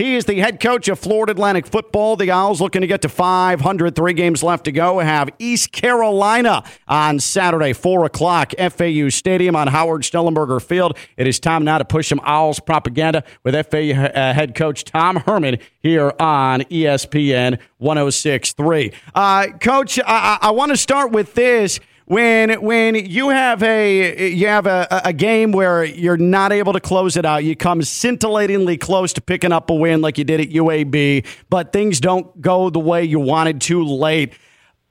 He is the head coach of Florida Atlantic football. The Owls looking to get to 500. Three games left to go. Have East Carolina on Saturday, 4 o'clock, FAU Stadium on Howard Schnellenberger Field. It is time now to push some Owls propaganda with FAU uh, head coach Tom Herman here on ESPN 1063. Uh, coach, I, I want to start with this when when you have a you have a, a game where you're not able to close it out, you come scintillatingly close to picking up a win like you did at UAB, but things don't go the way you wanted too late.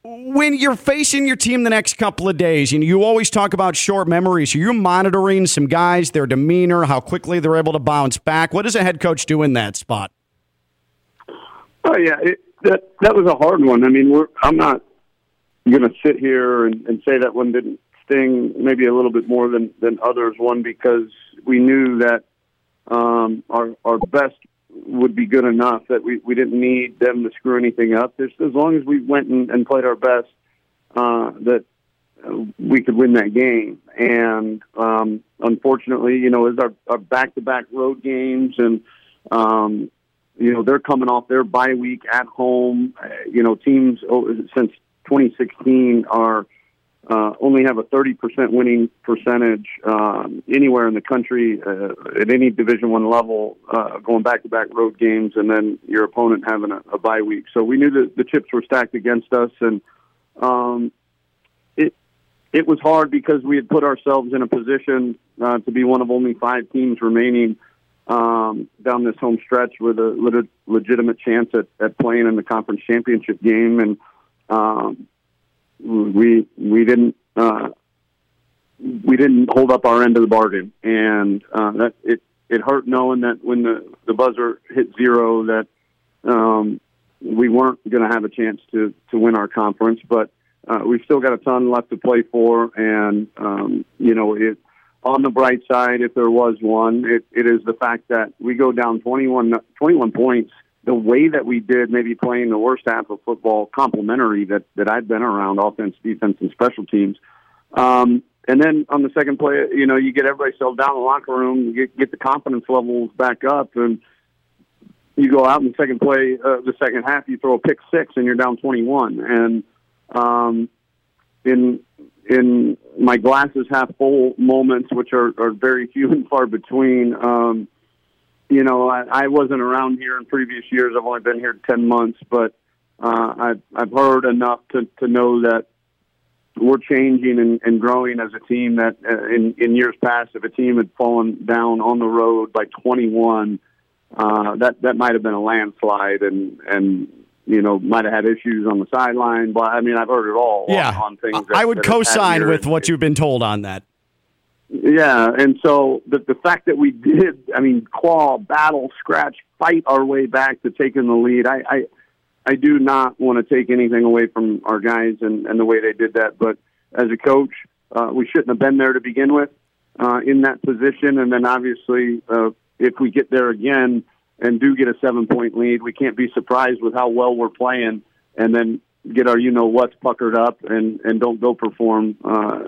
When you're facing your team the next couple of days, and you always talk about short memories, are you monitoring some guys, their demeanor, how quickly they're able to bounce back? What does a head coach do in that spot? Oh yeah, it, that that was a hard one. I mean, we're I'm not going to sit here and, and say that one didn't sting maybe a little bit more than than others. One because we knew that um, our our best would be good enough that we we didn't need them to screw anything up. Just as long as we went and, and played our best, uh, that we could win that game. And um, unfortunately, you know, as our, our back-to-back road games, and um, you know, they're coming off their bye week at home. Uh, you know, teams oh, since 2016 are uh, only have a 30% winning percentage um, anywhere in the country uh, at any Division One level, uh, going back-to-back road games, and then your opponent having a, a bye week. So we knew that the chips were stacked against us, and um, it it was hard because we had put ourselves in a position uh, to be one of only five teams remaining um, down this home stretch with a leg- legitimate chance at, at playing in the conference championship game, and um, we we didn't uh, we didn't hold up our end of the bargain, and uh, that it it hurt knowing that when the the buzzer hit zero that um, we weren't going to have a chance to to win our conference, but uh, we've still got a ton left to play for, and um, you know it. On the bright side, if there was one, it, it is the fact that we go down 21, 21 points the way that we did, maybe playing the worst half of football, complementary that that I've been around, offense, defense, and special teams. Um, and then on the second play, you know, you get everybody settled down in the locker room, get, get the confidence levels back up, and you go out in the second play, uh, the second half, you throw a pick six, and you're down 21. And um, in in my glasses half full moments, which are, are very few and far between. Um, you know, I, I wasn't around here in previous years. I've only been here ten months, but uh, I've I've heard enough to to know that we're changing and, and growing as a team. That uh, in in years past, if a team had fallen down on the road by 21, uh, that that might have been a landslide, and and you know might have had issues on the sideline. But I mean, I've heard it all. Yeah, on, on things. That, I would co-sign with what you've been told on that. Yeah, and so the the fact that we did, I mean, claw, battle, scratch, fight our way back to taking the lead, I I, I do not want to take anything away from our guys and, and the way they did that. But as a coach, uh, we shouldn't have been there to begin with uh, in that position. And then obviously, uh, if we get there again and do get a seven point lead, we can't be surprised with how well we're playing, and then get our you know what's puckered up and and don't go perform uh,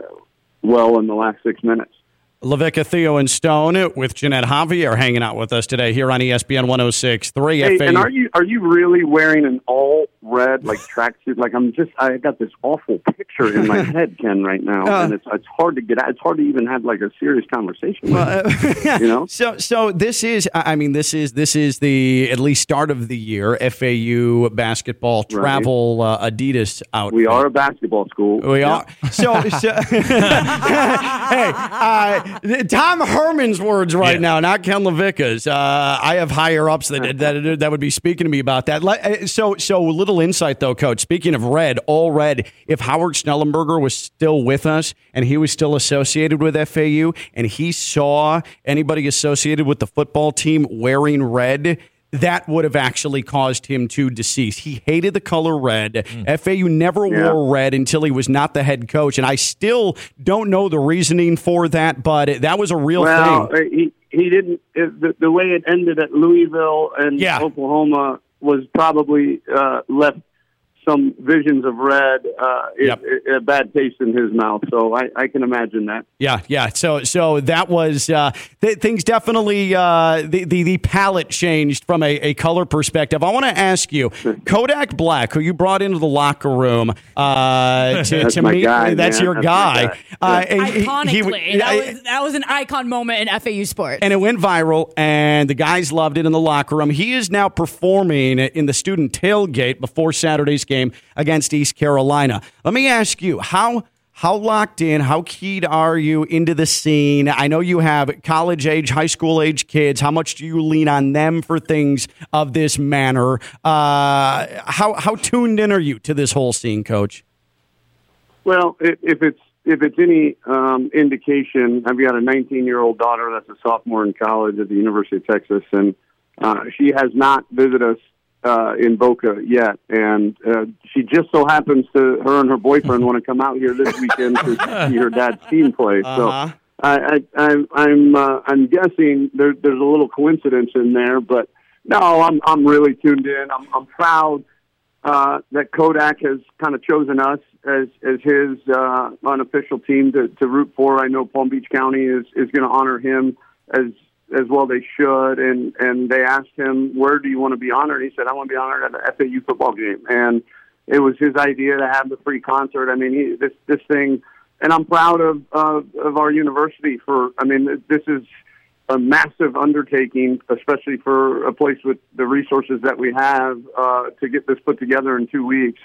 well in the last six minutes. LaVicka, Theo, and Stone with Jeanette Javier are hanging out with us today here on ESPN 106.3. Hey, and are you are you really wearing an all red like tracksuit? Like I'm just I got this awful picture in my head, Ken, right now, uh, and it's it's hard to get out. It's hard to even have like a serious conversation. Well, uh, you know. So so this is I mean this is this is the at least start of the year FAU basketball travel right. uh, Adidas outfit. We are a basketball school. We yeah. are. So, so hey. Tom Herman's words right yeah. now, not Ken LaVicka's. Uh, I have higher ups that, that that would be speaking to me about that. Uh, so, so little insight though, Coach. Speaking of red, all red. If Howard Schnellenberger was still with us and he was still associated with FAU, and he saw anybody associated with the football team wearing red, that would have actually caused him to decease. He hated the color red. Mm. FAU never yeah. wore red until he was not the head coach, and I still don't know the reasoning for that, but that was a real well, thing. He he didn't. The, the way it ended at Louisville and yeah. Oklahoma was probably uh, left some visions of red, uh, Yep. it, it- a bad taste in his mouth. So I, I can imagine that. Yeah, yeah. So, so that was uh, th- things definitely uh, the, the the palette changed from a, a color perspective. I want to ask you, Kodak Black, who you brought into the locker room uh, to, That's to my meet. guy, that's man. your That's guy. guy. Uh, and he- he- Iconically, he- that was that was an icon moment in FAU sports. and it went viral, and the guys loved it in the locker room. He is now performing in the student tailgate before Saturday's game against East Carolina. Let me ask you how. How locked in, how keyed are you into the scene? I know you have college age, high school age kids. How much do you lean on them for things of this manner? Uh, how, how tuned in are you to this whole scene, coach? Well, if it's if it's any um, indication, I've got a 19 year old daughter that's a sophomore in college at the University of Texas, and uh, she has not visited us uh, in Boca yet. And uh, she just so happens to her and her boyfriend want to come out here this weekend to see her dad's team play. Uh-huh. So I, I, I'm I'm uh, I'm guessing there, there's a little coincidence in there, but no, I'm I'm really tuned in. I'm I'm proud uh, that Kodak has kind of chosen us as as his uh, unofficial team to, to root for. I know Palm Beach County is is going to honor him as as well they should, and and they asked him where do you want to be honored. He said I want to be honored at the FAU football game, and it was his idea to have the free concert. I mean, he, this this thing, and I'm proud of of, of our university for. I mean, this is a massive undertaking, especially for a place with the resources that we have uh, to get this put together in two weeks.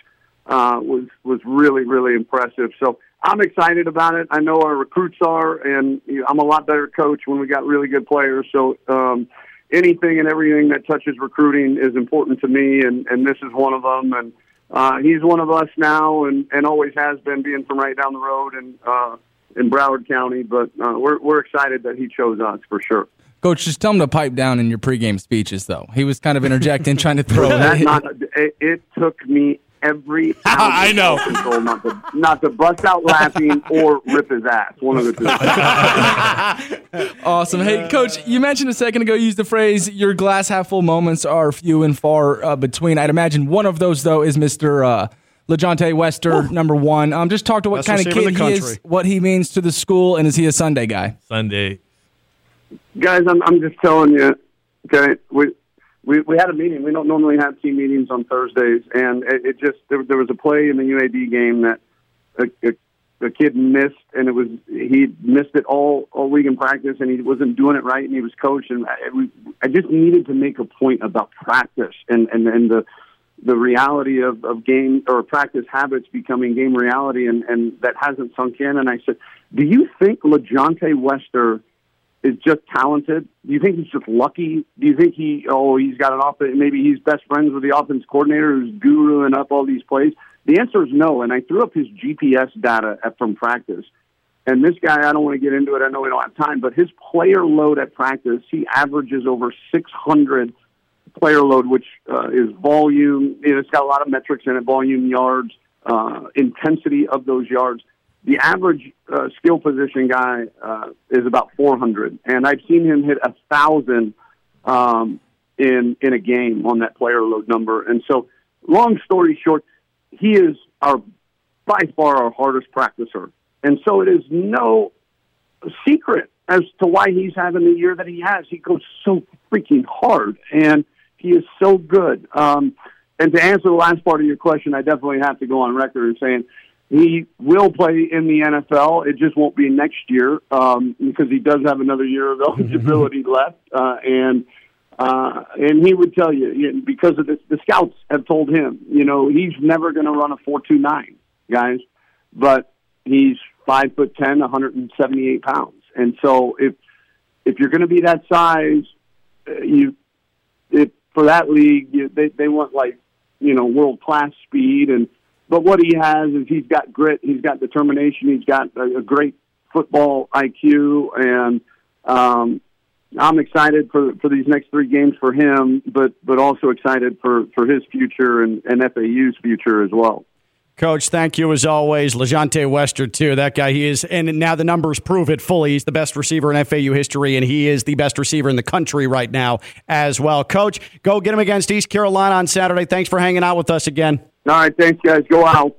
Uh, was was really really impressive. So I'm excited about it. I know our recruits are, and you know, I'm a lot better coach when we got really good players. So um, anything and everything that touches recruiting is important to me, and and this is one of them. And uh, he's one of us now, and and always has been, being from right down the road and. Uh, in Broward County, but uh, we're we're excited that he chose us for sure. Coach, just tell him to pipe down in your pregame speeches, though. He was kind of interjecting, trying to throw. That not, it, it took me every ounce I know. self-control not to not to bust out laughing or rip his ass. One of the two. Awesome. Hey, Coach, you mentioned a second ago, you used the phrase, your glass half full moments are few and far uh, between. I'd imagine one of those, though, is Mr. Uh, LaJohntay Wester, number one. Um, just talk to what Best kind of receiver in kid the he is, what he means to the school, and is he a Sunday guy? Sunday. Guys, I'm I'm just telling you. Okay, we. We, we had a meeting. We don't normally have team meetings on Thursdays, and it, it just there, there was a play in the UAB game that a, a, a kid missed, and it was he missed it all all week in practice, and he wasn't doing it right, and he was coached, and I, I just needed to make a point about practice and and and the the reality of, of game or practice habits becoming game reality, and and that hasn't sunk in. And I said, do you think LaJohntay Wester? Is just talented? Do you think he's just lucky? Do you think he oh he's got an offense, maybe he's best friends with the offense coordinator who's guruing up all these plays? The answer is no. And I threw up his GPS data at, from practice. And this guy, I don't want to get into it. I know we don't have time, but his player load at practice, he averages over 600 player load, which uh, is volume. You know, it's got a lot of metrics in it: volume, yards, uh, intensity of those yards the average uh, skill position guy uh, is about 400, and I've seen him hit a thousand um, in in a game on that player load number. And so, long story short, he is our by far our hardest practicer, and so it is no secret as to why he's having the year that he has. He goes so freaking hard, and he is so good. Um, and to answer the last part of your question, I definitely have to go on record as saying he will play in the NFL. It just won't be next year um, because he does have another year of eligibility left, uh, and uh, and he would tell you, because of this, the scouts have told him, you know, he's never going to run a four two nine, guys, but he's five foot ten, 178 pounds, and so if if you're going to be that size, uh, you it for that league, you, they they want like you know world class speed and but what he has is he's got grit, he's got determination, he's got a, a great football IQ, and um, I'm excited for for these next three games for him, but but also excited for for his future and, and FAU's future as well. Coach, thank you as always. LaJohntay Wester, too. That guy, he is, and now the numbers prove it fully. He's the best receiver in FAU history, and he is the best receiver in the country right now as well. Coach, go get him against East Carolina on Saturday. Thanks for hanging out with us again. All right, thanks, guys. Go out.